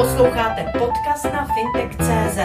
Posloucháte podcast na fintech.cz.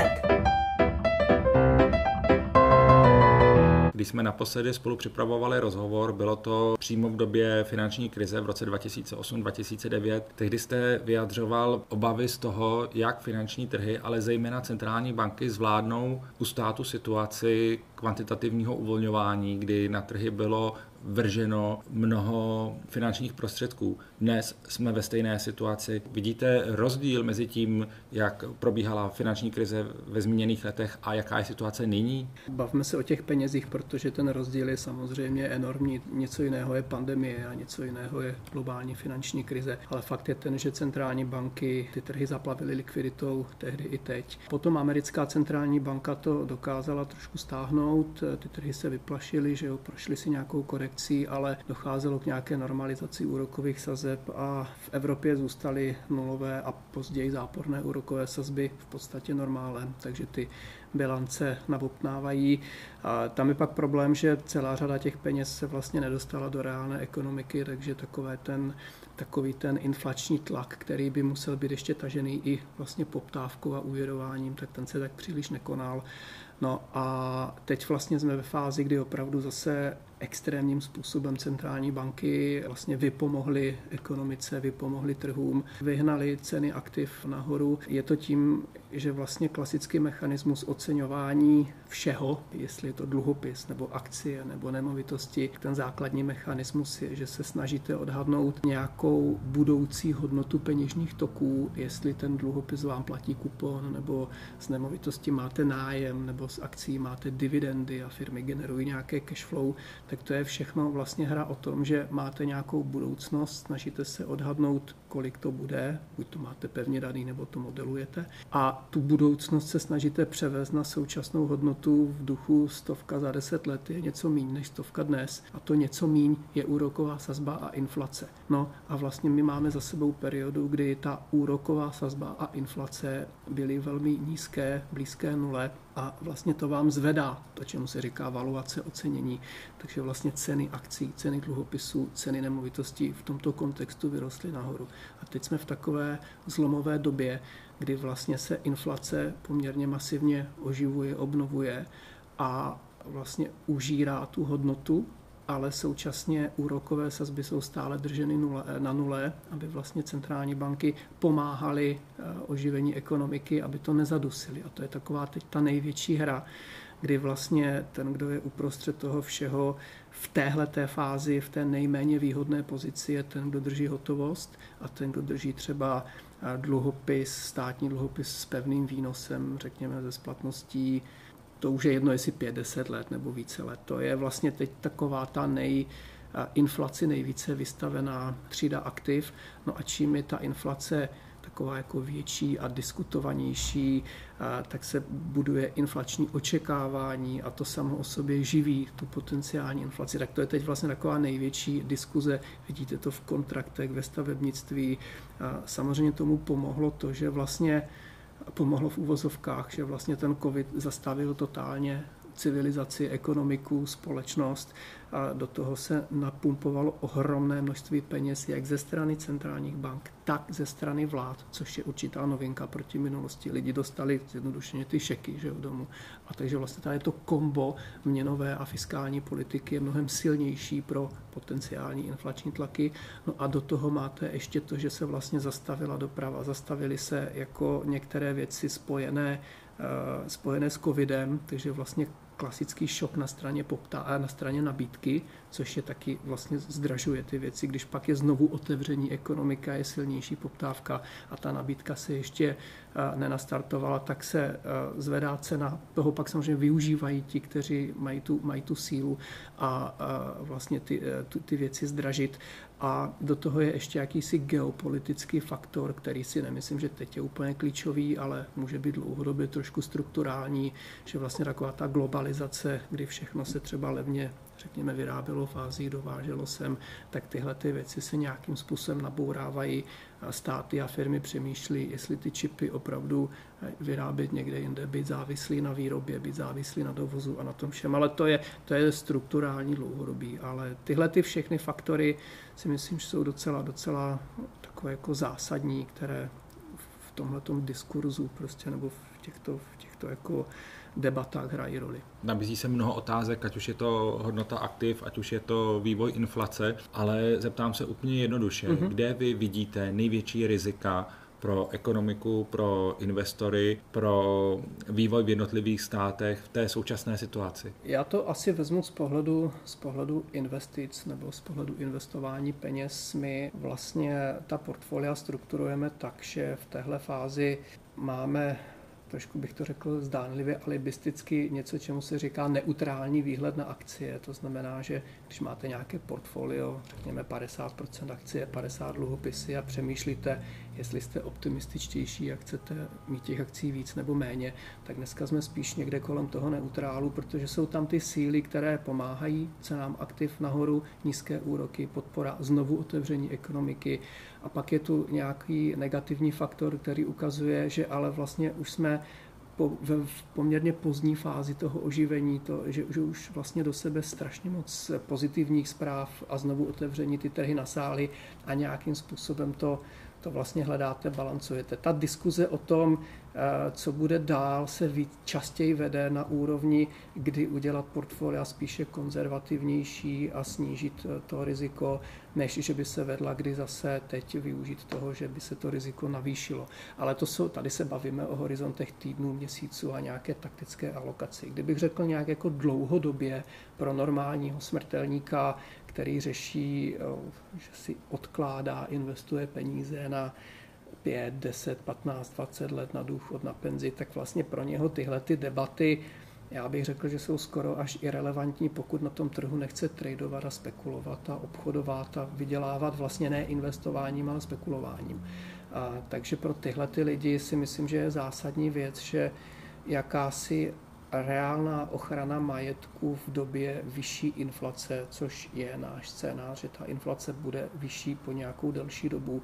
Když jsme naposledy spolu připravovali rozhovor, bylo to přímo v době finanční krize v roce 2008-2009. Tehdy jste vyjadřoval obavy z toho, jak finanční trhy, ale zejména centrální banky zvládnou u státu situaci kvantitativního uvolňování, kdy na trhy bylo vrženo mnoho finančních prostředků. Dnes jsme ve stejné situaci. Vidíte rozdíl mezi tím, jak probíhala finanční krize ve zmíněných letech a jaká je situace nyní? Bavme se o těch penězích, protože ten rozdíl je samozřejmě enormní. Něco jiného je pandemie a něco jiného je globální finanční krize. Ale fakt je ten, že centrální banky ty trhy zaplavily likviditou tehdy i teď. Potom americká centrální banka to dokázala trošku stáhnout, ty trhy se vyplašily, že jo, prošly si nějakou korekcí, ale docházelo k nějaké normalizaci úrokových sazeb a v Evropě zůstaly nulové a později záporné úrokové sazby v podstatě normálem, takže ty bilance nabopnávají. A tam je pak problém, že celá řada těch peněz se vlastně nedostala do reálné ekonomiky, takže takové ten, takový ten inflační tlak, který by musel být ještě tažený i vlastně poptávkou a úvěrováním, tak ten se tak příliš nekonal. No a teď vlastně jsme ve fázi, kdy opravdu zase extrémním způsobem centrální banky vlastně vypomohly ekonomice, vypomohly trhům, vyhnali ceny aktiv nahoru. Je to tím, že vlastně klasický mechanismus oceňování všeho, jestli je to dluhopis nebo akcie nebo nemovitosti, ten základní mechanismus je, že se snažíte odhadnout nějakou budoucí hodnotu peněžních toků, jestli ten dluhopis vám platí kupon nebo z nemovitosti máte nájem nebo z akcí máte dividendy a firmy generují nějaké cash flow, tak to je všechno vlastně hra o tom, že máte nějakou budoucnost, snažíte se odhadnout, kolik to bude, buď to máte pevně daný, nebo to modelujete. A tu budoucnost se snažíte převést na současnou hodnotu v duchu stovka za deset let je něco méně než stovka dnes. A to něco méně je úroková sazba a inflace. No a vlastně my máme za sebou periodu, kdy ta úroková sazba a inflace byly velmi nízké, blízké nule a vlastně to vám zvedá, to, čemu se říká valuace ocenění. Takže vlastně ceny akcí, ceny dluhopisů, ceny nemovitostí v tomto kontextu vyrostly nahoru. A teď jsme v takové zlomové době, kdy vlastně se inflace poměrně masivně oživuje, obnovuje a vlastně užírá tu hodnotu ale současně úrokové sazby jsou stále drženy nule, na nule, aby vlastně centrální banky pomáhaly eh, oživení ekonomiky, aby to nezadusili. A to je taková teď ta největší hra, kdy vlastně ten, kdo je uprostřed toho všeho v téhle té fázi, v té nejméně výhodné pozici, je ten, kdo drží hotovost a ten, kdo drží třeba eh, dluhopis, státní dluhopis s pevným výnosem, řekněme, ze splatností to už je jedno, jestli 50 let nebo více let. To je vlastně teď taková ta nej, inflaci nejvíce vystavená třída aktiv. No a čím je ta inflace taková jako větší a diskutovanější, tak se buduje inflační očekávání a to samo o sobě živí tu potenciální inflaci. Tak to je teď vlastně taková největší diskuze. Vidíte to v kontraktech, ve stavebnictví. Samozřejmě tomu pomohlo to, že vlastně pomohlo v úvozovkách, že vlastně ten covid zastavil totálně civilizaci, ekonomiku, společnost a do toho se napumpovalo ohromné množství peněz jak ze strany centrálních bank, tak ze strany vlád, což je určitá novinka proti minulosti. Lidi dostali zjednodušeně ty šeky že v domu. A takže vlastně tady to kombo měnové a fiskální politiky je mnohem silnější pro potenciální inflační tlaky. No a do toho máte ještě to, že se vlastně zastavila doprava, zastavily se jako některé věci spojené eh, spojené s covidem, takže vlastně klasický šok na straně poptá a na straně nabídky, což je taky vlastně zdražuje ty věci. Když pak je znovu otevření ekonomika, je silnější poptávka a ta nabídka se ještě nenastartovala, tak se zvedá cena. Toho pak samozřejmě využívají ti, kteří mají tu, mají tu sílu a vlastně ty, e, ty věci zdražit. A do toho je ještě jakýsi geopolitický faktor, který si nemyslím, že teď je úplně klíčový, ale může být dlouhodobě trošku strukturální, že vlastně taková ta globalizace, kdy všechno se třeba levně řekněme, vyrábělo v Ázii, dováželo sem, tak tyhle ty věci se nějakým způsobem nabourávají. Státy a firmy přemýšlí, jestli ty čipy opravdu eh, vyrábět někde jinde, být závislý na výrobě, být závislý na dovozu a na tom všem. Ale to je, to je strukturální dlouhodobí. Ale tyhle ty všechny faktory si myslím, že jsou docela, docela takové jako zásadní, které tomhle diskurzu prostě, nebo v těchto, v těchto jako debatách hrají roli. Nabízí se mnoho otázek, ať už je to hodnota aktiv, ať už je to vývoj inflace, ale zeptám se úplně jednoduše, mm-hmm. kde vy vidíte největší rizika pro ekonomiku, pro investory, pro vývoj v jednotlivých státech v té současné situaci? Já to asi vezmu z pohledu, z pohledu investic nebo z pohledu investování peněz. My vlastně ta portfolia strukturujeme tak, že v téhle fázi máme trošku bych to řekl zdánlivě alibisticky něco, čemu se říká neutrální výhled na akcie. To znamená, že když máte nějaké portfolio, řekněme 50% akcie, 50 dluhopisy a přemýšlíte, jestli jste optimističtější a chcete mít těch akcí víc nebo méně, tak dneska jsme spíš někde kolem toho neutrálu, protože jsou tam ty síly, které pomáhají cenám aktiv nahoru, nízké úroky, podpora znovu otevření ekonomiky a pak je tu nějaký negativní faktor, který ukazuje, že ale vlastně už jsme po, v poměrně pozdní fázi toho oživení, to, že, že už vlastně do sebe strašně moc pozitivních zpráv a znovu otevření ty trhy nasály a nějakým způsobem to to vlastně hledáte, balancujete. Ta diskuze o tom, co bude dál, se častěji vede na úrovni, kdy udělat portfolia spíše konzervativnější a snížit eh, to riziko, než že by se vedla, kdy zase teď využít toho, že by se to riziko navýšilo. Ale to jsou, tady se bavíme o horizontech týdnů, měsíců a nějaké taktické alokaci. Kdybych řekl nějak jako dlouhodobě pro normálního smrtelníka, který řeší, že si odkládá, investuje peníze na 5, 10, 15, 20 let na důchod, na penzi, tak vlastně pro něho tyhle ty debaty, já bych řekl, že jsou skoro až irrelevantní, pokud na tom trhu nechce tradovat a spekulovat a obchodovat a vydělávat vlastně ne investováním, ale spekulováním. A, takže pro tyhle ty lidi si myslím, že je zásadní věc, že jakási reálná ochrana majetku v době vyšší inflace, což je náš scénář, že ta inflace bude vyšší po nějakou delší dobu,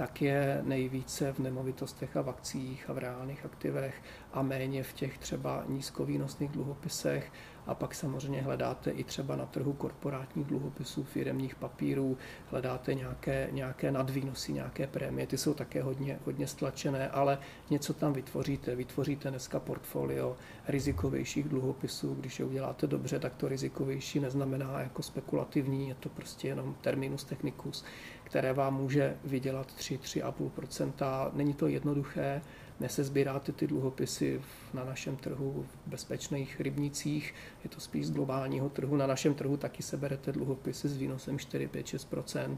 tak je nejvíce v nemovitostech a v akcích a v reálných aktivech a méně v těch třeba nízkovýnosných dluhopisech. A pak samozřejmě hledáte i třeba na trhu korporátních dluhopisů, firemních papírů, hledáte nějaké, nějaké nadvýnosy, nějaké prémie, ty jsou také hodně, hodně stlačené, ale něco tam vytvoříte. Vytvoříte dneska portfolio rizikovějších dluhopisů, když je uděláte dobře, tak to rizikovější neznamená jako spekulativní, je to prostě jenom terminus technicus, které vám může vydělat 3-3,5%. Není to jednoduché, nesezbíráte ty dluhopisy na našem trhu v bezpečných rybnicích, je to spíš z globálního trhu. Na našem trhu taky seberete dluhopisy s výnosem 4, 5, 6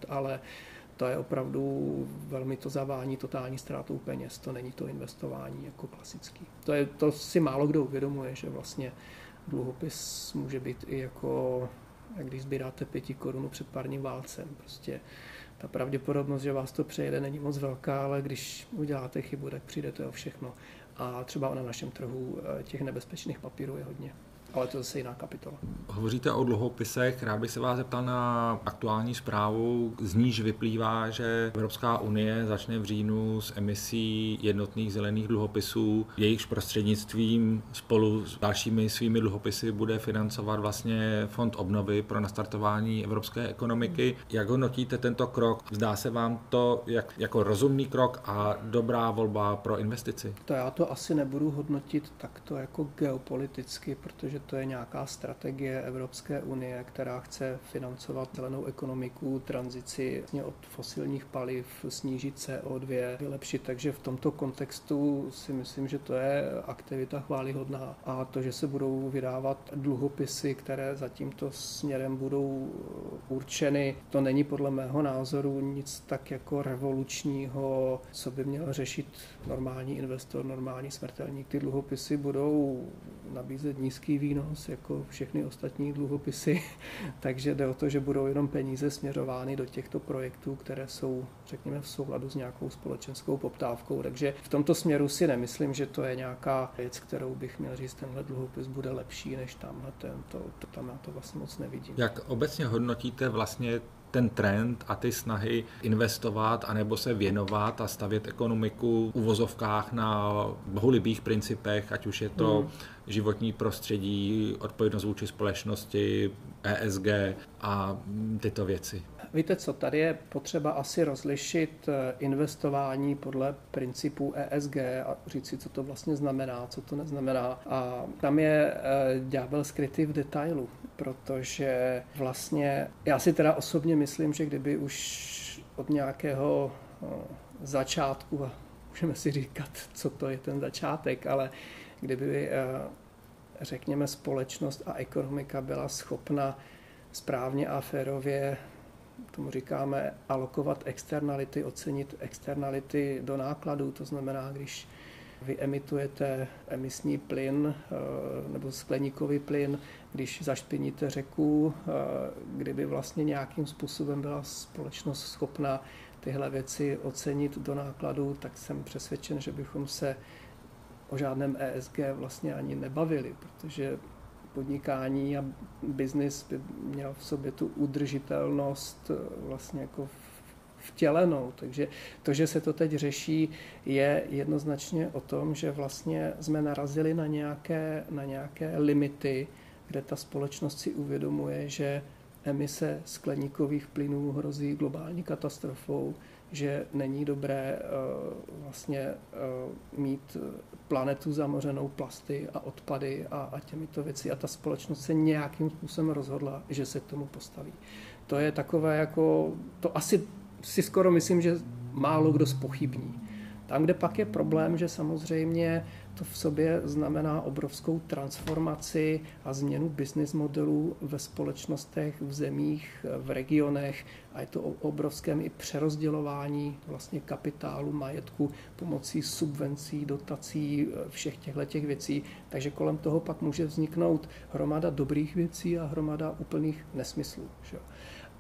ale to je opravdu velmi to zavání totální ztrátou peněz, to není to investování jako klasický. To, je, to si málo kdo uvědomuje, že vlastně dluhopis může být i jako, jak když sbíráte pěti korunu před párním válcem. Prostě ta pravděpodobnost, že vás to přejede, není moc velká, ale když uděláte chybu, tak přijdete o všechno. A třeba na našem trhu eh, těch nebezpečných papírů je hodně ale to je zase jiná kapitola. Hovoříte o dluhopisech, rád bych se vás zeptal na aktuální zprávu, z níž vyplývá, že Evropská unie začne v říjnu s emisí jednotných zelených dluhopisů, jejichž prostřednictvím spolu s dalšími svými dluhopisy bude financovat vlastně fond obnovy pro nastartování evropské ekonomiky. Jak hodnotíte tento krok? Zdá se vám to jak, jako rozumný krok a dobrá volba pro investici? To já to asi nebudu hodnotit takto jako geopoliticky, protože to je nějaká strategie Evropské unie, která chce financovat zelenou ekonomiku, tranzici vlastně od fosilních paliv, snížit CO2, vylepšit. Takže v tomto kontextu si myslím, že to je aktivita chválihodná. A to, že se budou vydávat dluhopisy, které za tímto směrem budou určeny, to není podle mého názoru nic tak jako revolučního, co by měl řešit normální investor, normální smrtelník. Ty dluhopisy budou nabízet nízký výnos jako všechny ostatní dluhopisy, takže jde o to, že budou jenom peníze směřovány do těchto projektů, které jsou, řekněme, v souladu s nějakou společenskou poptávkou. Takže v tomto směru si nemyslím, že to je nějaká věc, kterou bych měl říct, tenhle dluhopis bude lepší než tamhle ten, to, to tam já to vlastně moc nevidím. Jak obecně hodnotíte vlastně ten trend a ty snahy investovat anebo se věnovat a stavět ekonomiku v uvozovkách na bohulibých principech, ať už je to hmm. životní prostředí, odpovědnost vůči společnosti, ESG a tyto věci. Víte co, tady je potřeba asi rozlišit eh, investování podle principů ESG a říct si, co to vlastně znamená, co to neznamená. A tam je eh, ďábel skrytý v detailu, protože vlastně já si teda osobně myslím, že kdyby už od nějakého eh, začátku, a můžeme si říkat, co to je ten začátek, ale kdyby, řekněme, společnost a ekonomika byla schopna správně a férově tomu říkáme alokovat externality, ocenit externality do nákladů. To znamená, když vy emitujete emisní plyn eh, nebo skleníkový plyn, když zašpiníte řeku, eh, kdyby vlastně nějakým způsobem byla společnost schopna tyhle věci ocenit do nákladů, tak jsem přesvědčen, že bychom se o žádném ESG vlastně ani nebavili, protože podnikání a biznis by měl v sobě tu udržitelnost eh, vlastně jako vtělenou. Takže to, že se to teď řeší, je jednoznačně o tom, že vlastně jsme narazili na nějaké, na nějaké limity, kde ta společnost si uvědomuje, že emise skleníkových plynů hrozí globální katastrofou, že není dobré eh, vlastně eh, mít planetu zamořenou plasty a odpady a, a těmito věci a ta společnost se nějakým způsobem rozhodla, že se k tomu postaví. To je takové jako, to asi si skoro myslím, že málo kdo spochybní. Tam, kde pak je problém, že samozřejmě to v sobě znamená obrovskou transformaci a změnu business modelů ve společnostech, v zemích, v regionech a je to obrovském i přerozdělování vlastně kapitálu, majetku pomocí subvencí, dotací, všech těchto těch věcí. Takže kolem toho pak může vzniknout hromada dobrých věcí a hromada úplných nesmyslů. Že?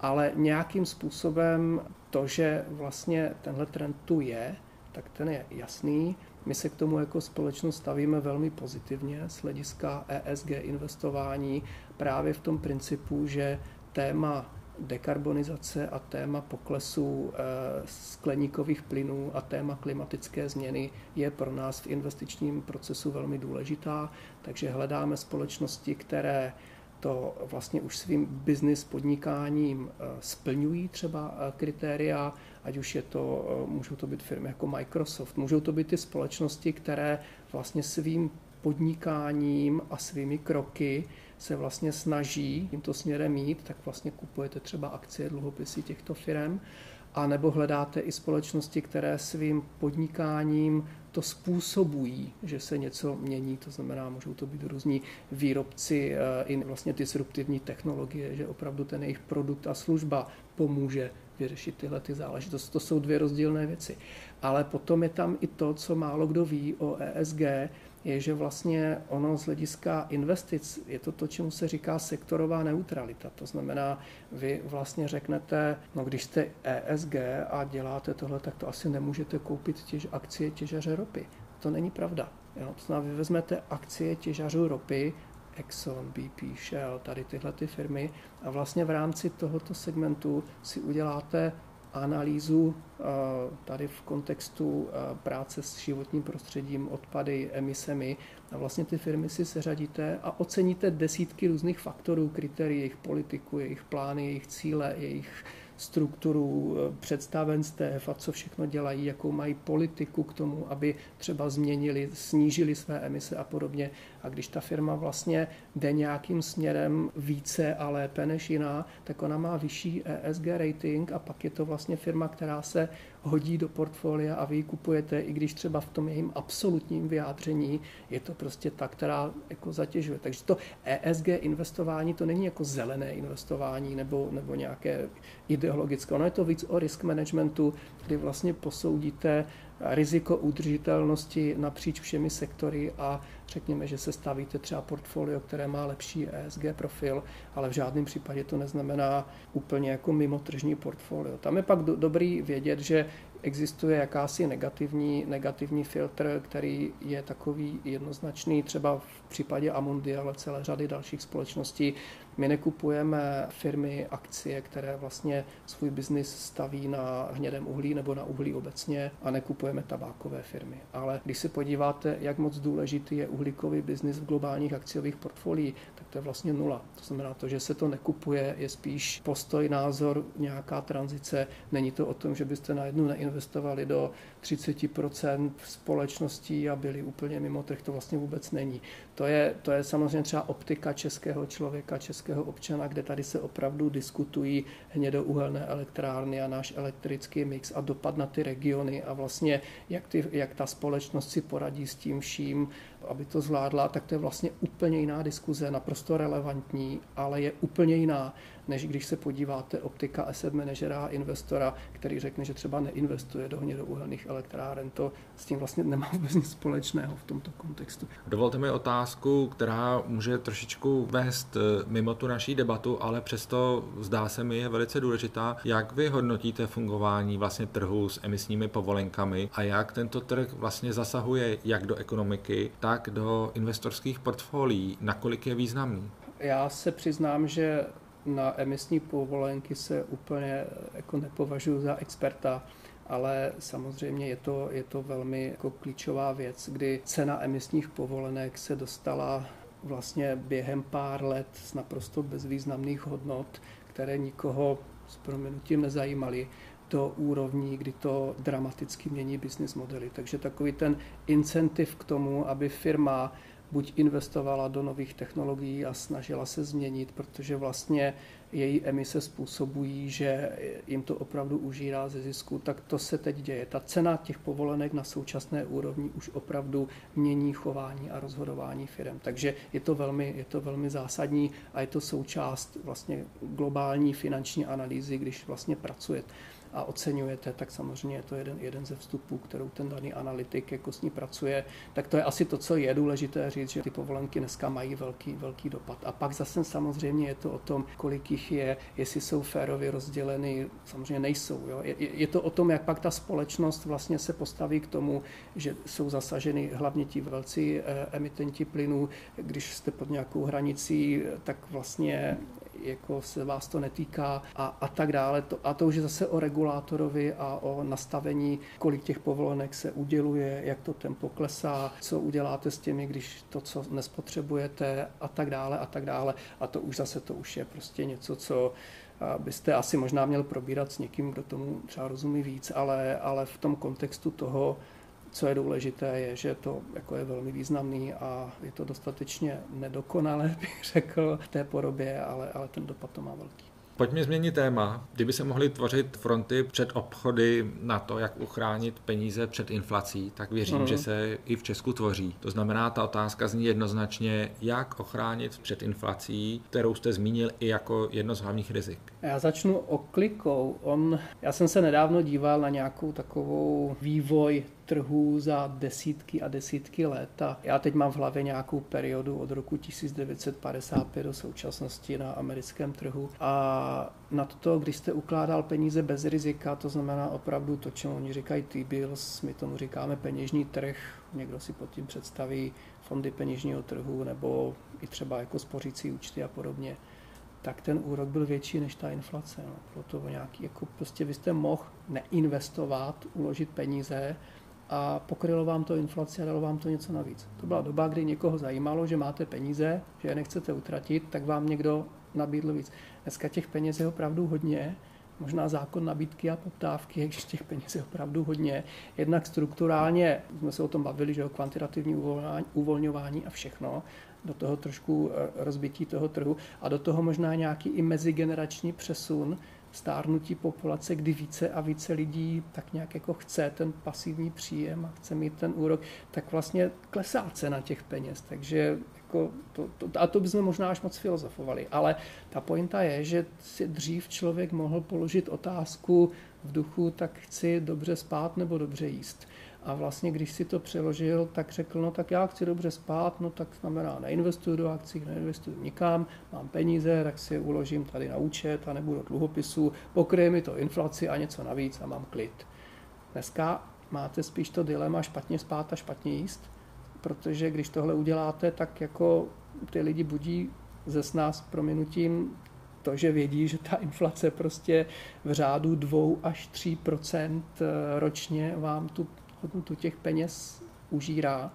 Ale nějakým způsobem to, že vlastně tenhle trend tu je, tak ten je jasný. My se k tomu jako společnost stavíme velmi pozitivně z hlediska ESG investování právě v tom principu, že téma dekarbonizace a téma poklesu eh, skleníkových plynů a téma klimatické změny je pro nás v investičním procesu velmi důležitá, takže hledáme společnosti, které to vlastně už svým business podnikáním eh, splňují třeba eh, kritéria, ať už je to, eh, můžou to být firmy jako Microsoft, můžou to být ty společnosti, které vlastně svým podnikáním a svými kroky se vlastně snaží tímto směrem mít, tak vlastně kupujete třeba akcie, dluhopisy těchto firm, a nebo hledáte i společnosti, které svým podnikáním to způsobují, že se něco mění, to znamená, můžou to být různí výrobci eh, i vlastně disruptivní technologie, že opravdu ten jejich produkt a služba pomůže vyřešit tyhle ty záležitosti. To jsou dvě rozdílné věci. Ale potom je tam i to, co málo kdo ví o ESG, je, že vlastně ono z hlediska investic je to to, čemu se říká sektorová neutralita. To znamená, vy vlastně řeknete, no když jste ESG a děláte tohle, tak to asi nemůžete koupit těž, akcie těžaře ropy. To není pravda. Jo? To znamená, vy vezmete akcie těžařů ropy, Exxon, BP, Shell, tady tyhle ty firmy a vlastně v rámci tohoto segmentu si uděláte analýzu eh, tady v kontextu eh, práce s životním prostředím, odpady, emisemi. A vlastně ty firmy si seřadíte a oceníte desítky různých faktorů, kritérií, jejich politiku, jejich plány, jejich cíle, jejich strukturu eh, představenstev a co všechno dělají, jakou mají politiku k tomu, aby třeba změnili, snížili své emise a podobně. A když ta firma vlastně jde nějakým směrem více a lépe než jiná, tak ona má vyšší ESG rating a pak je to vlastně firma, která se hodí do portfolia a vy ji kupujete, i když třeba v tom jejím absolutním vyjádření je to prostě ta, která jako zatěžuje. Takže to ESG investování to není jako zelené investování nebo, nebo nějaké ideologické. Ono je to víc o risk managementu, kdy vlastně posoudíte riziko udržitelnosti napříč všemi sektory a řekněme, že se stavíte třeba portfolio, které má lepší ESG profil, ale v žádném případě to neznamená úplně jako mimo tržní portfolio. Tam je pak do, dobrý vědět, že existuje jakási negativní, negativní filtr, který je takový jednoznačný třeba v případě Amundi, ale celé řady dalších společností, my nekupujeme firmy, akcie, které vlastně svůj biznis staví na hnědém uhlí nebo na uhlí obecně a nekupujeme tabákové firmy. Ale když se podíváte, jak moc důležitý je uhlíkový biznis v globálních akciových portfoliích, tak to je vlastně nula. To znamená to, že se to nekupuje, je spíš postoj, názor, nějaká tranzice. Není to o tom, že byste najednou neinvestovali do 30% společností a byli úplně mimo trh. To vlastně vůbec není. To je, to je samozřejmě třeba optika českého člověka, českého občana, kde tady se opravdu diskutují hnědouhelné elektrárny a náš elektrický mix a dopad na ty regiony a vlastně jak, ty, jak ta společnost si poradí s tím vším, aby to zvládla, tak to je vlastně úplně jiná diskuze, naprosto relevantní, ale je úplně jiná, než když se podíváte optika asset managera a investora, který řekne, že třeba neinvestuje do hnědouhelných elektráren. To s tím vlastně nemá vůbec nic společného v tomto kontextu. Dovolte mi otázku, která může trošičku vést eh, mimo tu naší debatu, ale přesto zdá se mi je velice důležitá. Jak vy hodnotíte fungování vlastně trhu s emisními povolenkami a jak tento trh vlastně zasahuje jak do ekonomiky, tak do investorských portfolií, nakolik je významný? Já se přiznám, že na emisní povolenky se úplně jako nepovažuji za experta, ale samozřejmě je to, je to velmi jako klíčová věc, kdy cena emisních povolenek se dostala vlastně během pár let z naprosto bezvýznamných hodnot, které nikoho s proměnutím nezajímaly, do úrovní, kdy to dramaticky mění business modely. Takže takový ten incentiv k tomu, aby firma buď investovala do nových technologií a snažila se změnit, protože vlastně její emise způsobují, že jim to opravdu užírá ze zisku, tak to se teď děje. Ta cena těch povolenek na současné úrovni už opravdu mění chování a rozhodování firm. Takže je to velmi, je to velmi zásadní a je to součást vlastně globální finanční analýzy, když vlastně pracujete a oceňujete, tak samozřejmě je to jeden, jeden ze vstupů, kterou ten daný analytik jako s ní pracuje. Tak to je asi to, co je důležité říct, že ty povolenky dneska mají velký, velký dopad. A pak zase samozřejmě je to o tom, kolik jich je, jestli jsou férově rozděleny, samozřejmě nejsou. Jo. Je, je to o tom, jak pak ta společnost vlastně se postaví k tomu, že jsou zasaženy hlavně ti velcí eh, emitenti plynů, když jste pod nějakou hranicí, tak vlastně jako se vás to netýká a, a tak dále. To, a to už je zase o regulátorovi a o nastavení, kolik těch povolenek se uděluje, jak to tempo klesá, co uděláte s těmi, když to, co nespotřebujete a tak dále a tak dále. A to už zase to už je prostě něco, co byste asi možná měl probírat s někým, kdo tomu třeba rozumí víc, ale, ale v tom kontextu toho, co je důležité, je, že to jako je velmi významný a je to dostatečně nedokonalé, bych řekl, v té podobě, ale, ale ten dopad to má velký. Pojďme změnit téma. Kdyby se mohly tvořit fronty před obchody na to, jak uchránit peníze před inflací, tak věřím, mm. že se i v Česku tvoří. To znamená, ta otázka zní jednoznačně, jak ochránit před inflací, kterou jste zmínil i jako jedno z hlavních rizik. Já začnu oklikou. On, já jsem se nedávno díval na nějakou takovou vývoj trhů za desítky a desítky let. A já teď mám v hlavě nějakou periodu od roku 1955 do současnosti na americkém trhu. A na to, když jste ukládal peníze bez rizika, to znamená opravdu to, čemu oni říkají T-bills, my tomu říkáme peněžní trh, někdo si pod tím představí fondy peněžního trhu nebo i třeba jako spořící účty a podobně tak ten úrok byl větší než ta inflace. No. Proto nějaký, jako prostě vy jste mohl neinvestovat, uložit peníze a pokrylo vám to inflaci a dalo vám to něco navíc. To byla doba, kdy někoho zajímalo, že máte peníze, že je nechcete utratit, tak vám někdo nabídl víc. Dneska těch peněz je opravdu hodně, možná zákon nabídky a poptávky, když těch peněz je opravdu hodně. Jednak strukturálně, jsme se o tom bavili, že o kvantitativní uvolňování a všechno, do toho trošku eh, rozbití toho trhu a do toho možná nějaký i mezigenerační přesun, stárnutí populace, kdy více a více lidí tak nějak jako chce ten pasivní příjem a chce mít ten úrok, tak vlastně klesá cena těch peněz. Takže jako to, to, a to bychom možná až moc filozofovali. Ale ta pointa je, že si dřív člověk mohl položit otázku v duchu, tak chci dobře spát nebo dobře jíst. A vlastně, když si to přeložil, tak řekl, no tak já chci dobře spát, no tak znamená neinvestuju do akcí, neinvestuju nikam, mám peníze, tak si je uložím tady na účet a nebudu do dluhopisu, pokryje mi to inflaci a něco navíc a mám klid. Dneska máte spíš to dilema špatně spát a špatně jíst, protože když tohle uděláte, tak jako ty lidi budí ze sna s prominutím to, že vědí, že ta inflace prostě v řádu 2 až 3% ročně vám tu hodnotu těch peněz užírá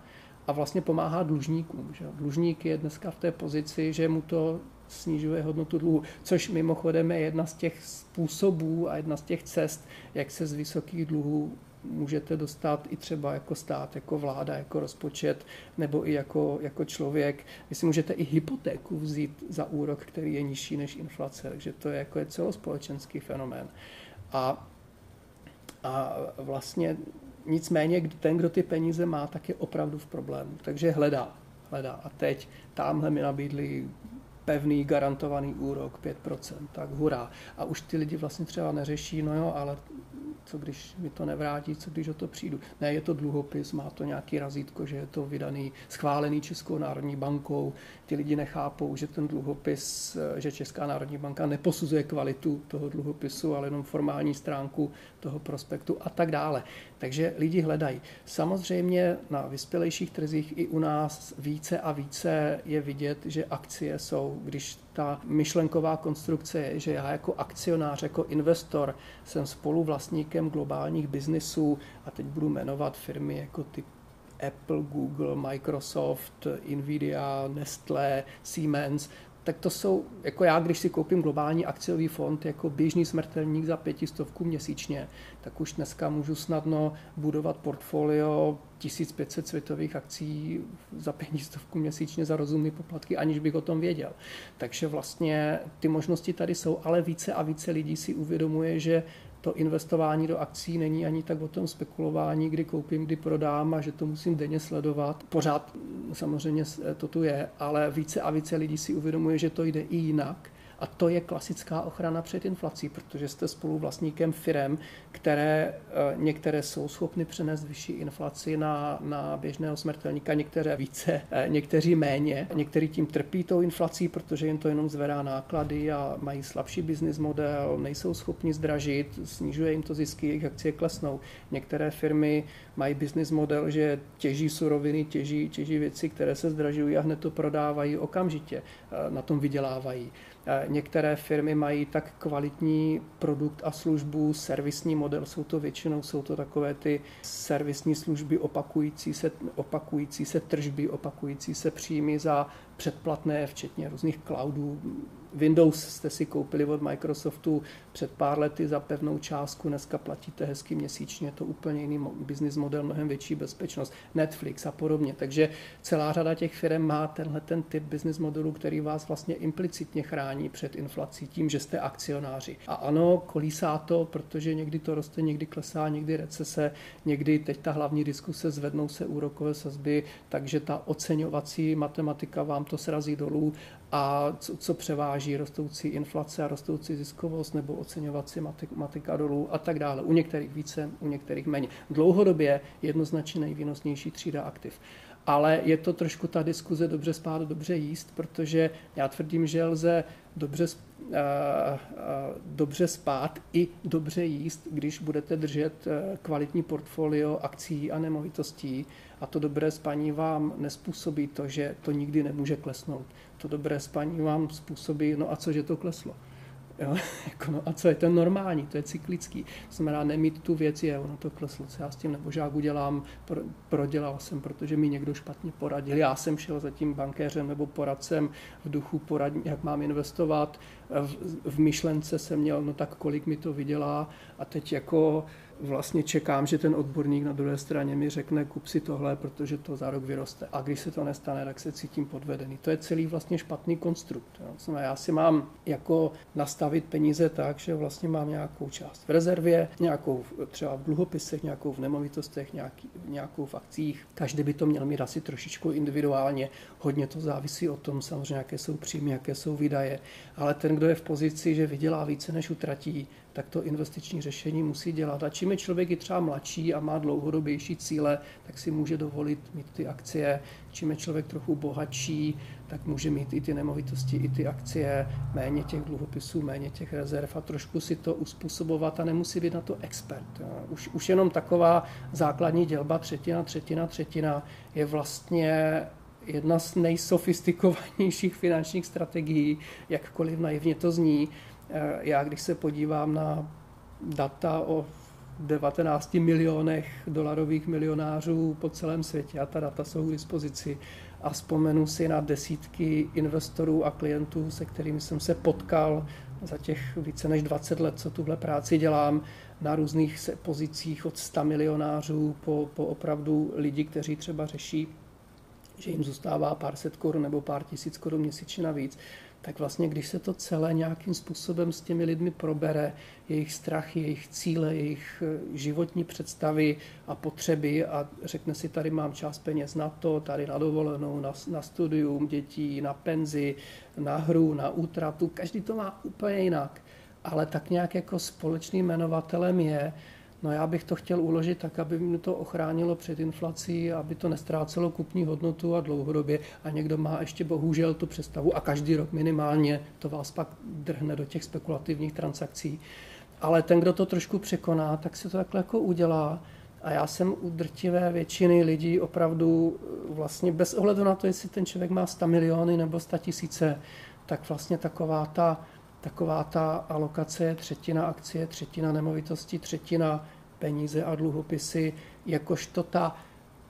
a vlastně pomáhá dlužníkům. Že? Dlužník je dneska v té pozici, že mu to snižuje hodnotu dluhu, což mimochodem je jedna z těch způsobů a jedna z těch cest, jak se z vysokých dluhů můžete dostat i třeba jako stát, jako vláda, jako rozpočet, nebo i jako, jako člověk. Vy si můžete i hypotéku vzít za úrok, který je nižší než inflace, takže to je jako je celospolečenský fenomén. A, a vlastně nicméně ten, kdo ty peníze má, tak je opravdu v problému. Takže hledá, hledá. A teď tamhle mi nabídli pevný garantovaný úrok 5%, tak hurá. A už ty lidi vlastně třeba neřeší, no jo, ale co když mi to nevrátí, co když o to přijdu. Ne, je to dluhopis, má to nějaký razítko, že je to vydaný, schválený Českou národní bankou. Ty lidi nechápou, že ten dluhopis, že Česká národní banka neposuzuje kvalitu toho dluhopisu, ale jenom formální stránku toho prospektu a tak dále. Takže lidi hledají. Samozřejmě na vyspělejších trzích i u nás více a více je vidět, že akcie jsou, když ta myšlenková konstrukce je, že já jako akcionář, jako investor jsem spoluvlastníkem globálních biznisů a teď budu jmenovat firmy jako typ Apple, Google, Microsoft, Nvidia, Nestlé, Siemens, tak to jsou, jako já, když si koupím globální akciový fond jako běžný smrtelník za pětistovku měsíčně, tak už dneska můžu snadno budovat portfolio 1500 světových akcí za pětistovku měsíčně za rozumné poplatky, aniž bych o tom věděl. Takže vlastně ty možnosti tady jsou, ale více a více lidí si uvědomuje, že to investování do akcí není ani tak o tom spekulování, kdy koupím, kdy prodám a že to musím denně sledovat. Pořád samozřejmě to tu je, ale více a více lidí si uvědomuje, že to jde i jinak a to je klasická ochrana před inflací, protože jste spolu vlastníkem firem, které eh, některé jsou schopny přenést vyšší inflaci na, na běžného smrtelníka, některé více, eh, někteří méně. Někteří tím trpí tou inflací, protože jim to jenom zvedá náklady a mají slabší business model, nejsou schopni zdražit, snižuje jim to zisky, jejich akcie klesnou. Některé firmy mají business model, že těží suroviny, těží, těží věci, které se zdražují a hned to prodávají okamžitě, eh, na tom vydělávají. Některé firmy mají tak kvalitní produkt a službu, servisní model, jsou to většinou, jsou to takové ty servisní služby opakující se, opakující se tržby, opakující se příjmy za předplatné, včetně různých cloudů, Windows jste si koupili od Microsoftu před pár lety za pevnou částku, dneska platíte hezky měsíčně, je to úplně jiný business model, mnohem větší bezpečnost, Netflix a podobně. Takže celá řada těch firm má tenhle ten typ business modelu, který vás vlastně implicitně chrání před inflací tím, že jste akcionáři. A ano, kolísá to, protože někdy to roste, někdy klesá, někdy recese, někdy teď ta hlavní diskuse, zvednou se úrokové sazby, takže ta oceňovací matematika vám to srazí dolů a co, co převáží rostoucí inflace a rostoucí ziskovost nebo oceňovací matika dolů a tak dále. U některých více, u některých méně. Dlouhodobě jednoznačně nejvýnosnější třída aktiv. Ale je to trošku ta diskuze dobře spát, dobře jíst, protože já tvrdím, že lze dobře, uh, uh, dobře spát i dobře jíst, když budete držet uh, kvalitní portfolio akcí a nemovitostí a to dobré spaní vám nespůsobí to, že to nikdy nemůže klesnout to dobré spaní vám způsobí, no a co, že to kleslo. Jo? Jako no a co je ten normální, to je cyklický. To znamená nemít tu věc, je, ono to kleslo, co já s tím nebožák udělám, pro, prodělal jsem, protože mi někdo špatně poradil. Já jsem šel za tím bankéřem nebo poradcem v duchu poradní, jak mám investovat. V, v myšlence jsem měl, no tak kolik mi to vydělá a teď jako vlastně čekám, že ten odborník na druhé straně mi řekne, kup si tohle, protože to za rok vyroste. A když se to nestane, tak se cítím podvedený. To je celý vlastně špatný konstrukt. Jo. Já si mám jako nastavit peníze tak, že vlastně mám nějakou část v rezervě, nějakou třeba v dluhopisech, nějakou v nemovitostech, nějaký, nějakou v akcích. Každý by to měl mít asi trošičku individuálně. Hodně to závisí o tom samozřejmě, jaké jsou příjmy, jaké jsou výdaje. Ale ten, kdo je v pozici, že vydělá více než utratí, tak to investiční řešení musí dělat. A čím je člověk i třeba mladší a má dlouhodobější cíle, tak si může dovolit mít ty akcie. Čím je člověk trochu bohatší, tak může mít i ty nemovitosti, i ty akcie, méně těch dluhopisů, méně těch rezerv a trošku si to uspůsobovat a nemusí být na to expert. Už, už jenom taková základní dělba třetina, třetina, třetina je vlastně jedna z nejsofistikovanějších finančních strategií, jakkoliv naivně to zní. Eh, já, když se podívám na data o 19 milionech dolarových milionářů po celém světě, a ta data jsou k dispozici, a vzpomenu si na desítky investorů a klientů, se kterými jsem se potkal za těch více než 20 let, co tuhle práci dělám, na různých pozicích od 100 milionářů po, po opravdu lidi, kteří třeba řeší že jim zůstává pár set korun nebo pár tisíc korun měsíčně navíc, tak vlastně když se to celé nějakým způsobem s těmi lidmi probere, jejich strachy, jejich cíle, jejich eh, životní představy a potřeby a řekne si, tady mám část peněz na to, tady na dovolenou, na, na studium dětí, na penzi, na hru, na útratu, každý to má úplně jinak. Ale tak nějak jako společným jmenovatelem je, No já bych to chtěl uložit tak, aby mi to ochránilo před inflací, aby to nestrácelo kupní hodnotu a dlouhodobě. A někdo má ještě bohužel tu představu a každý rok minimálně to vás pak drhne do těch spekulativních transakcí. Ale ten, kdo to trošku překoná, tak se to takhle jako udělá. A já jsem u drtivé většiny lidí opravdu vlastně bez ohledu na to, jestli ten člověk má 100 miliony nebo 100 tisíce, tak vlastně taková ta taková ta alokace třetina akcie, třetina nemovitosti, třetina peníze a dluhopisy, jakožto ta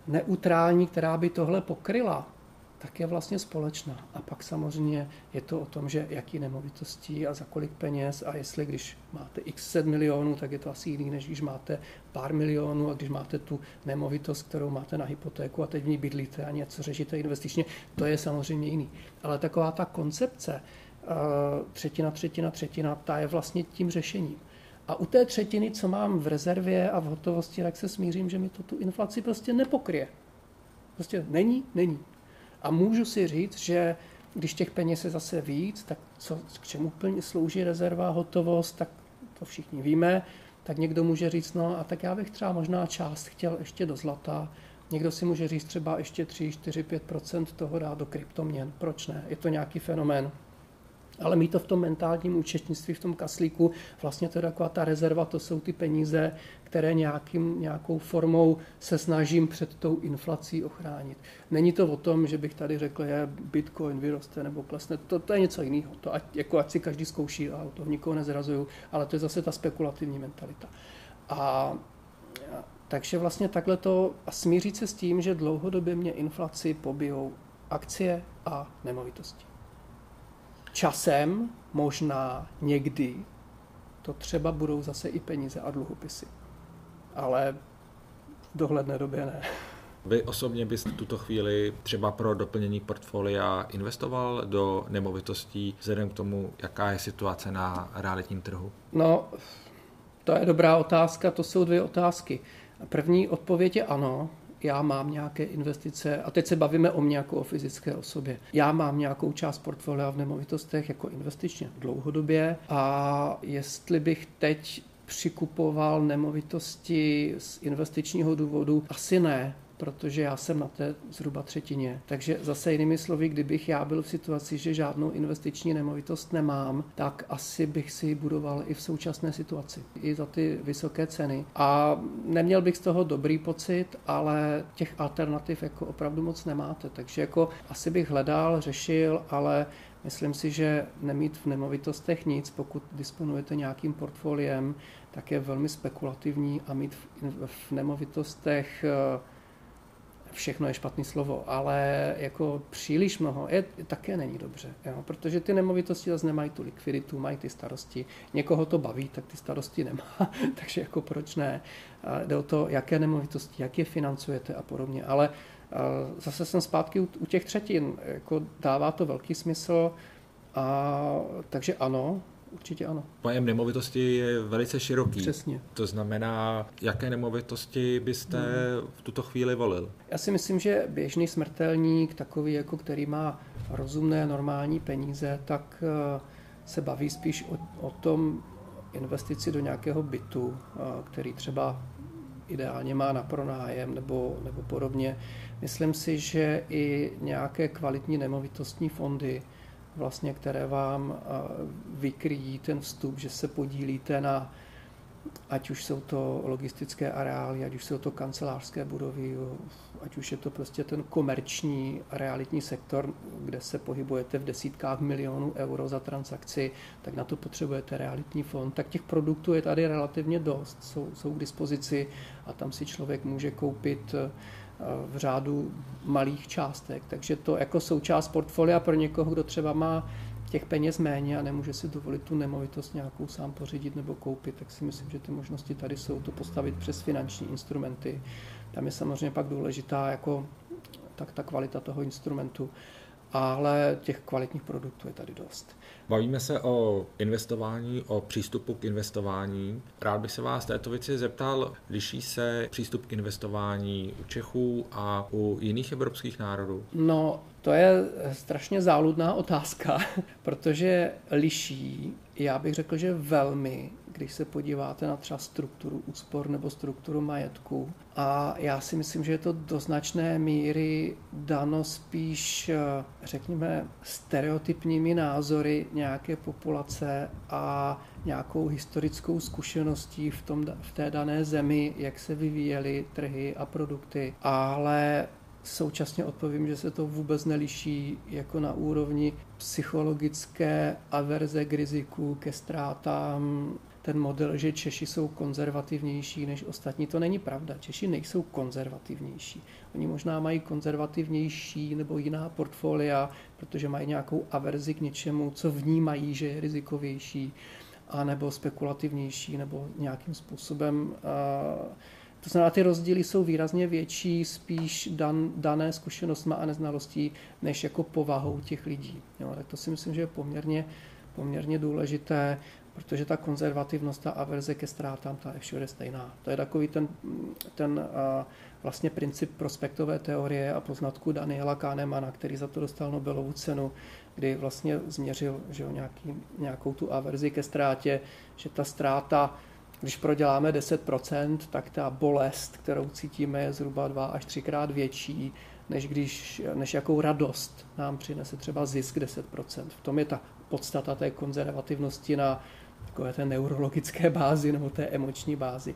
neutrální, která by tohle pokryla, tak je vlastně společná. A pak samozřejmě je to o tom, že jaký nemovitostí a za kolik peněz a jestli když máte x set milionů, tak je to asi jiný, než když máte pár milionů a když máte tu nemovitost, kterou máte na hypotéku a teď v ní bydlíte a něco řešíte investičně, to je samozřejmě jiný. Ale taková ta koncepce, třetina, třetina, třetina, ta je vlastně tím řešením. A u té třetiny, co mám v rezervě a v hotovosti, tak se smířím, že mi to tu inflaci prostě nepokryje. Prostě není, není. A můžu si říct, že když těch peněz je zase víc, tak co, k čemu plně slouží rezerva, hotovost, tak to všichni víme, tak někdo může říct, no a tak já bych třeba možná část chtěl ještě do zlata, někdo si může říct třeba ještě 3, 4, 5% toho dát do kryptoměn. Proč ne? Je to nějaký fenomén. Ale mít to v tom mentálním účetnictví, v tom kaslíku, vlastně to je taková ta rezerva, to jsou ty peníze, které nějakým, nějakou formou se snažím před tou inflací ochránit. Není to o tom, že bych tady řekl, že bitcoin vyroste nebo klesne, to, to je něco jiného. To ať, jako ať si každý zkouší a to nikoho nezrazuju, ale to je zase ta spekulativní mentalita. A takže vlastně takhle to a smířit se s tím, že dlouhodobě mě inflaci pobijou akcie a nemovitosti časem, možná někdy, to třeba budou zase i peníze a dluhopisy. Ale v dohledné době ne. Vy osobně byste tuto chvíli třeba pro doplnění portfolia investoval do nemovitostí vzhledem k tomu, jaká je situace na realitním trhu? No, to je dobrá otázka, to jsou dvě otázky. První odpověď je ano, já mám nějaké investice, a teď se bavíme o mě jako o fyzické osobě. Já mám nějakou část portfolia v nemovitostech jako investičně dlouhodobě a jestli bych teď přikupoval nemovitosti z investičního důvodu, asi ne, protože já jsem na té zhruba třetině. Takže zase jinými slovy, kdybych já byl v situaci, že žádnou investiční nemovitost nemám, tak asi bych si ji budoval i v současné situaci, i za ty vysoké ceny. A neměl bych z toho dobrý pocit, ale těch alternativ jako opravdu moc nemáte. Takže jako asi bych hledal, řešil, ale Myslím si, že nemít v nemovitostech nic, pokud disponujete nějakým portfoliem, tak je velmi spekulativní a mít v nemovitostech všechno je špatný slovo, ale jako příliš mnoho je, také není dobře, jo? protože ty nemovitosti zase nemají tu likviditu, mají ty starosti. Někoho to baví, tak ty starosti nemá, takže jako proč ne? Jde o to, jaké nemovitosti, jak je financujete a podobně, ale zase jsem zpátky u těch třetin, jako dává to velký smysl, a, takže ano, Určitě ano. Pojem nemovitosti je velice široký. Přesně. To znamená, jaké nemovitosti byste hmm. v tuto chvíli volil? Já si myslím, že běžný smrtelník, takový, jako který má rozumné, normální peníze, tak eh, se baví spíš o, o tom investici do nějakého bytu, který třeba ideálně má na pronájem nebo, nebo podobně. Myslím si, že i nějaké kvalitní nemovitostní fondy, vlastně, které vám vykryjí ten vstup, že se podílíte na ať už jsou to logistické areály, ať už jsou to kancelářské budovy, ať už je to prostě ten komerční realitní sektor, kde se pohybujete v desítkách milionů euro za transakci, tak na to potřebujete realitní fond. Tak těch produktů je tady relativně dost, jsou, jsou k dispozici a tam si člověk může koupit eh, v řádu malých částek. Takže to jako součást portfolia pro někoho, kdo třeba má těch peněz méně a nemůže si dovolit tu nemovitost nějakou sám pořídit nebo koupit, tak si myslím, že ty možnosti tady jsou to postavit přes finanční instrumenty. Tam je samozřejmě pak důležitá jako tak ta kvalita toho instrumentu, ale těch kvalitních produktů je tady dost. Bavíme se o investování, o přístupu k investování. Rád bych se vás této věci zeptal, liší se přístup k investování u Čechů a u jiných evropských národů? No, to je strašně záludná otázka, protože liší, já bych řekl, že velmi, když se podíváte na třeba strukturu úspor nebo strukturu majetku. A já si myslím, že je to do značné míry dano spíš, řekněme, stereotypními názory nějaké populace a nějakou historickou zkušeností v, tom, v té dané zemi, jak se vyvíjely trhy a produkty. Ale Současně odpovím, že se to vůbec neliší jako na úrovni psychologické averze k riziku, ke ztrátám, ten model, že Češi jsou konzervativnější než ostatní, to není pravda. Češi nejsou konzervativnější. Oni možná mají konzervativnější nebo jiná portfolia, protože mají nějakou averzi k něčemu, co vnímají, že je rizikovější, a nebo spekulativnější, nebo nějakým způsobem to znamená, ty rozdíly jsou výrazně větší, spíš dan, dané zkušenostma a neznalostí, než jako povahou těch lidí. Jo, tak to si myslím, že je poměrně, poměrně důležité, protože ta konzervativnost, ta averze ke ztrátám, ta je všude stejná. To je takový ten, ten a, vlastně princip prospektové teorie a poznatku Daniela Kahnemana, který za to dostal Nobelovu cenu, kdy vlastně změřil že jo, nějaký, nějakou tu averzi ke ztrátě, že ta ztráta když proděláme 10%, tak ta bolest, kterou cítíme, je zhruba dva až třikrát větší, než, když, než jakou radost nám přinese třeba zisk 10%. V tom je ta podstata té konzervativnosti na takové té neurologické bázi nebo té emoční bázi.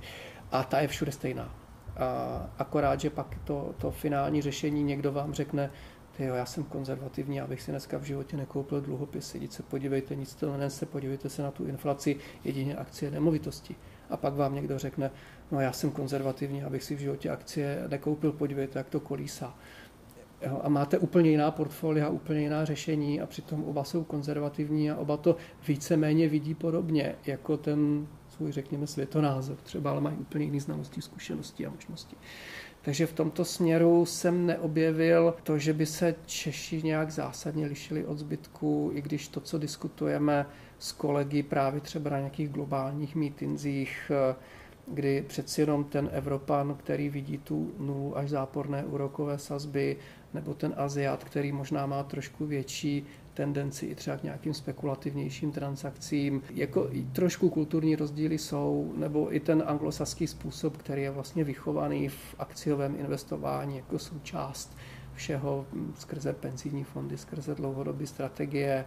A ta je všude stejná. A akorát, že pak to, to finální řešení někdo vám řekne, ty jo, já jsem konzervativní, abych si dneska v životě nekoupil dluhopisy. Jděte se podívejte, nic to nenese, podívejte se na tu inflaci, jedině akcie nemovitosti a pak vám někdo řekne, no já jsem konzervativní, abych si v životě akcie nekoupil, podívejte, jak to kolísá. Jo, a máte úplně jiná portfolia, úplně jiná řešení a přitom oba jsou konzervativní a oba to víceméně vidí podobně, jako ten svůj, řekněme, světonázor třeba, ale mají úplně jiný znalosti, zkušenosti a možnosti. Takže v tomto směru jsem neobjevil to, že by se Češi nějak zásadně lišili od zbytku, i když to, co diskutujeme s kolegy právě třeba na nějakých globálních mítinzích, kdy přeci jenom ten Evropan, který vidí tu nulu až záporné úrokové sazby, nebo ten Aziat, který možná má trošku větší tendenci i třeba k nějakým spekulativnějším transakcím. Jako i trošku kulturní rozdíly jsou, nebo i ten anglosaský způsob, který je vlastně vychovaný v akciovém investování jako součást všeho skrze penzijní fondy, skrze dlouhodobé strategie,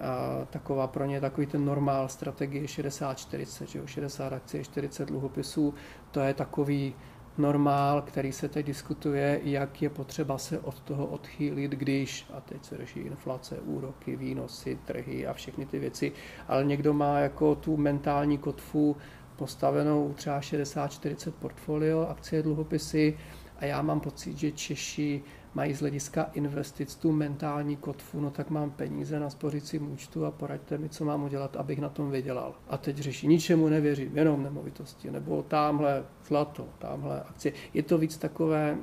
a taková pro ně takový ten normál strategie 60-40, 60 akcie, 40 dluhopisů, to je takový normál, který se teď diskutuje, jak je potřeba se od toho odchýlit, když, a teď se řeší inflace, úroky, výnosy, trhy a všechny ty věci, ale někdo má jako tu mentální kotvu postavenou třeba 60-40 portfolio, akcie, dluhopisy a já mám pocit, že Češi mají z hlediska investic tu mentální kotvu, no tak mám peníze na spořícím účtu a poraďte mi, co mám udělat, abych na tom vydělal. A teď řeší, ničemu nevěřím, jenom nemovitosti, nebo tamhle zlato, tamhle akcie. Je to víc takové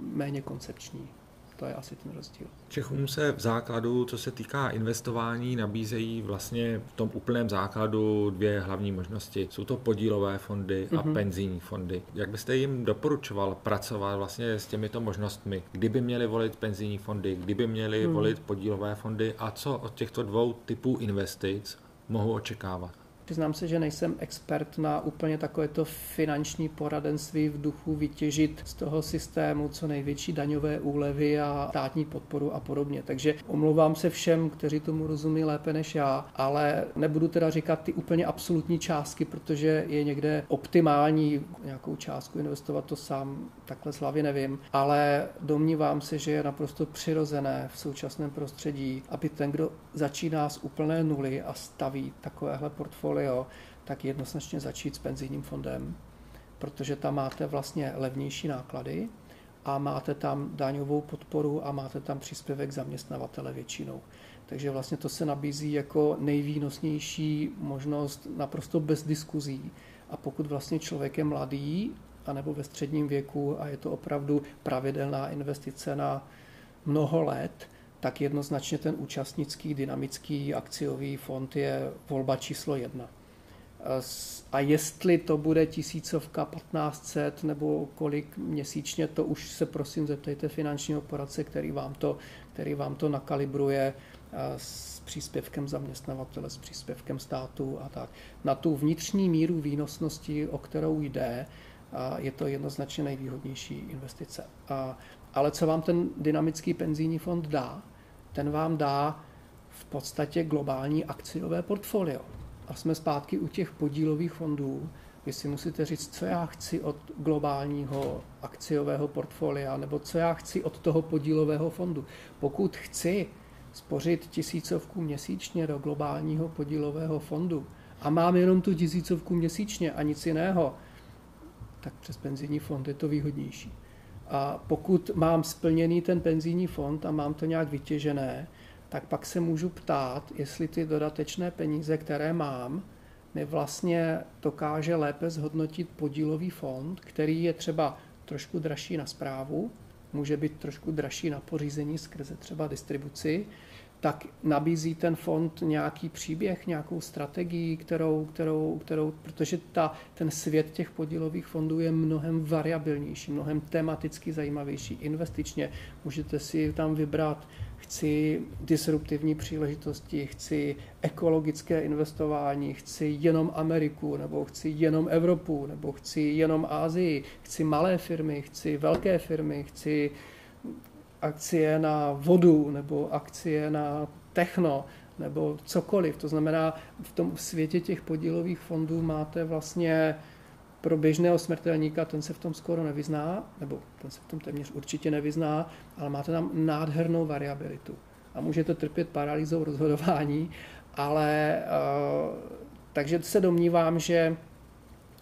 méně koncepční. To je asi ten rozdíl. Čechům se v základu, co se týká investování, nabízejí vlastně v tom úplném základu dvě hlavní možnosti. Jsou to podílové fondy a mm-hmm. penzijní fondy. Jak byste jim doporučoval pracovat vlastně s těmito možnostmi? Kdyby měli volit penzijní fondy, kdyby měli mm. volit podílové fondy a co od těchto dvou typů investic mohou očekávat? Přiznám se, že nejsem expert na úplně takovéto finanční poradenství v duchu vytěžit z toho systému co největší daňové úlevy a státní podporu a podobně. Takže omlouvám se všem, kteří tomu rozumí lépe než já, ale nebudu teda říkat ty úplně absolutní částky, protože je někde optimální nějakou částku investovat, to sám takhle z hlavy nevím, ale domnívám se, že je naprosto přirozené v současném prostředí, aby ten, kdo začíná z úplné nuly a staví takovéhle portfolio, portfolio, tak jednoznačně začít s penzijním fondem, protože tam máte vlastně levnější náklady a máte tam daňovou podporu a máte tam příspěvek zaměstnavatele většinou. Takže vlastně to se nabízí jako nejvýnosnější možnost naprosto bez diskuzí. A pokud vlastně člověk je mladý, anebo ve středním věku a je to opravdu pravidelná investice na mnoho let, tak jednoznačně ten účastnický dynamický akciový fond je volba číslo jedna. A jestli to bude tisícovka, 1500 nebo kolik měsíčně, to už se prosím zeptejte finančního poradce, který vám to, který vám to nakalibruje s příspěvkem zaměstnavatele, s příspěvkem státu a tak. Na tu vnitřní míru výnosnosti, o kterou jde, je to jednoznačně nejvýhodnější investice. Ale co vám ten dynamický penzijní fond dá? ten vám dá v podstatě globální akciové portfolio. A jsme zpátky u těch podílových fondů, vy si musíte říct, co já chci od globálního akciového portfolia, nebo co já chci od toho podílového fondu. Pokud chci spořit tisícovku měsíčně do globálního podílového fondu a mám jenom tu tisícovku měsíčně a nic jiného, tak přes penzijní fond je to výhodnější. A pokud mám splněný ten penzijní fond a mám to nějak vytěžené, tak pak se můžu ptát, jestli ty dodatečné peníze, které mám, mi vlastně dokáže lépe zhodnotit podílový fond, který je třeba trošku dražší na zprávu, může být trošku dražší na pořízení skrze třeba distribuci, tak nabízí ten fond nějaký příběh, nějakou strategii, kterou, kterou, kterou protože ta, ten svět těch podílových fondů je mnohem variabilnější, mnohem tematicky zajímavější. Investičně můžete si tam vybrat, chci disruptivní příležitosti, chci ekologické investování, chci jenom Ameriku, nebo chci jenom Evropu, nebo chci jenom Ázii, chci malé firmy, chci velké firmy, chci akcie na vodu nebo akcie na techno nebo cokoliv. To znamená, v tom světě těch podílových fondů máte vlastně pro běžného smrtelníka, ten se v tom skoro nevyzná, nebo ten se v tom téměř určitě nevyzná, ale máte tam nádhernou variabilitu. A můžete trpět paralýzou rozhodování, ale uh, takže se domnívám, že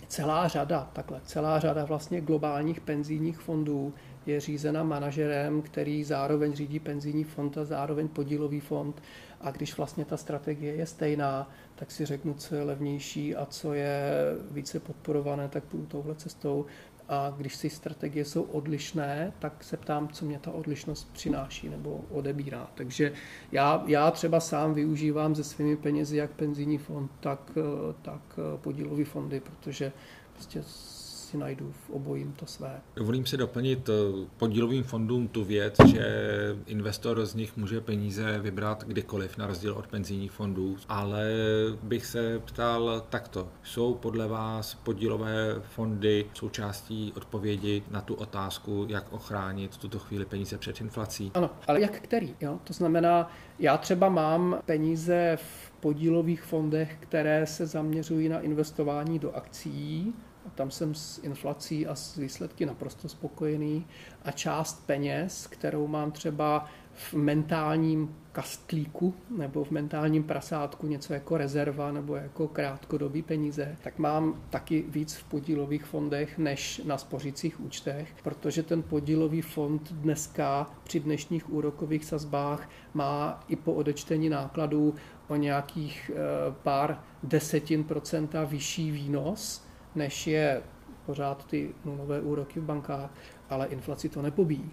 celá řada, takhle, celá řada vlastně globálních penzijních fondů je řízena manažerem, který zároveň řídí penzijní fond a zároveň podílový fond. A když vlastně ta strategie je stejná, tak si řeknu, co je levnější a co je více podporované, tak půjdu touhle cestou. A když si strategie jsou odlišné, tak se ptám, co mě ta odlišnost přináší nebo odebírá. Takže já, já třeba sám využívám ze svými penězi jak penzijní fond, tak, tak podílový fondy, protože prostě si najdu v obojím to své. Dovolím si doplnit eh, podílovým fondům tu věc, že investor z nich může peníze vybrat kdykoliv, na rozdíl od penzijních fondů, ale bych se ptal takto. Jsou podle vás podílové fondy součástí odpovědi na tu otázku, jak ochránit tuto chvíli peníze před inflací? Ano, ale jak který? Jo? To znamená, já třeba mám peníze v podílových fondech, které se zaměřují na investování do akcí, tam jsem s inflací a s výsledky naprosto spokojený. A část peněz, kterou mám třeba v mentálním kastlíku nebo v mentálním prasátku něco jako rezerva nebo jako krátkodobý peníze, tak mám taky víc v podílových fondech než na spořících účtech, protože ten podílový fond dneska při dnešních úrokových sazbách má i po odečtení nákladů o nějakých eh, pár desetin procenta vyšší výnos, než je pořád ty nulové úroky v bankách, ale inflaci to nepobíjí.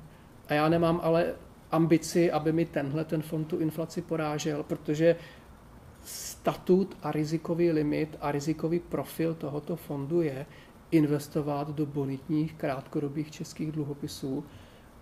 A já nemám ale ambici, aby mi tenhle ten fond tu inflaci porážel, protože statut a rizikový limit a rizikový profil tohoto fondu je investovat do bonitních krátkodobých českých dluhopisů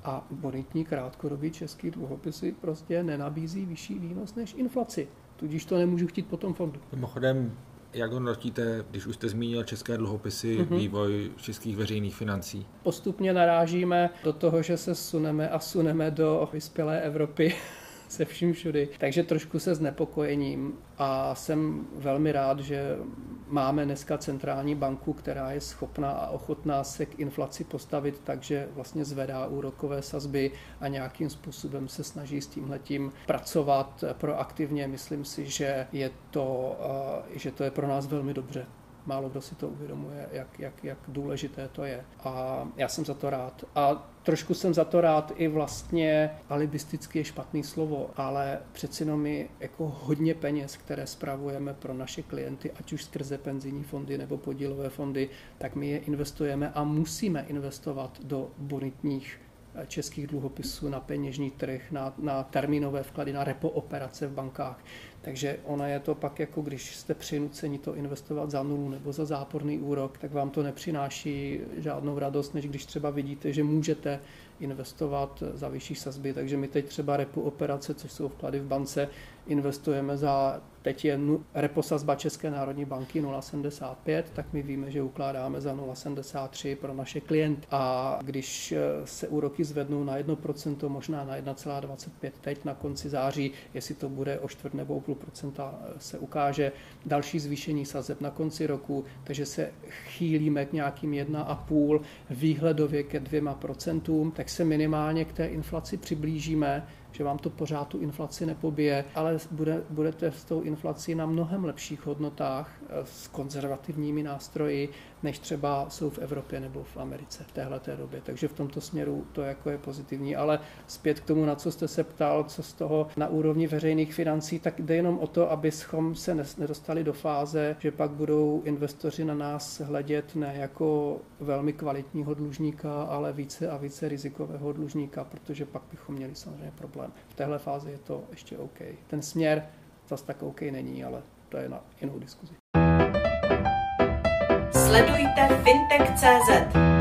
a bonitní krátkodobý český dluhopisy prostě nenabízí vyšší výnos než inflaci. Tudíž to nemůžu chtít po tom fondu. Mimochodem, jak hodnotíte, když už jste zmínil české dluhopisy, mm-hmm. vývoj českých veřejných financí? Postupně narážíme do toho, že se suneme a suneme do vyspělé Evropy se vším všudy. Takže trošku se znepokojením a jsem velmi rád, že máme dneska centrální banku, která je schopná a ochotná se k inflaci postavit takže vlastně zvedá úrokové sazby a nějakým způsobem se snaží s tímhletím pracovat proaktivně. Myslím si, že je to, eh, že to je pro nás velmi dobře málo kdo si to uvědomuje, jak, jak, jak důležité to je. A já jsem za to rád. A trošku jsem za to rád i vlastně, alibisticky je špatný slovo, ale přeci jenom my jako hodně peněz, které spravujeme pro naše klienty, ať už skrze penzijní fondy nebo podílové fondy, tak my je investujeme a musíme investovat do bonitních eh, českých dluhopisů na peněžní trh, na, na termínové vklady, na repo operace v bankách. Takže ona je to pak jako když jste přinuceni to investovat za nulu nebo za záporný úrok, tak vám to nepřináší žádnou radost, než když třeba vidíte, že můžete investovat za vyšší sazby. Takže my teď třeba repu operace, což jsou vklady v bance, investujeme za, teď je reposazba České národní banky 0,75, tak my víme, že ukládáme za 0,73 pro naše klienty. A když se úroky zvednou na 1%, možná na 1,25 teď na konci září, jestli to bude o čtvrt nebo o půl procenta se ukáže další zvýšení sazeb na konci roku, takže se chýlíme k nějakým 1,5, výhledově ke dvěma procentům, tak se minimálně k té inflaci přiblížíme že vám to pořád tu inflaci nepobije, ale bude, budete s tou inflací na mnohem lepších hodnotách s konzervativními nástroji, než třeba jsou v Evropě nebo v Americe v téhle době. Takže v tomto směru to jako je pozitivní. Ale zpět k tomu, na co jste se ptal, co z toho na úrovni veřejných financí, tak jde jenom o to, abychom se nedostali do fáze, že pak budou investoři na nás hledět ne jako velmi kvalitního dlužníka, ale více a více rizikového dlužníka, protože pak bychom měli samozřejmě problém. V téhle fázi je to ještě OK. Ten směr zase tak OK není, ale to je na jinou diskuzi. Sledujte fintech.cz.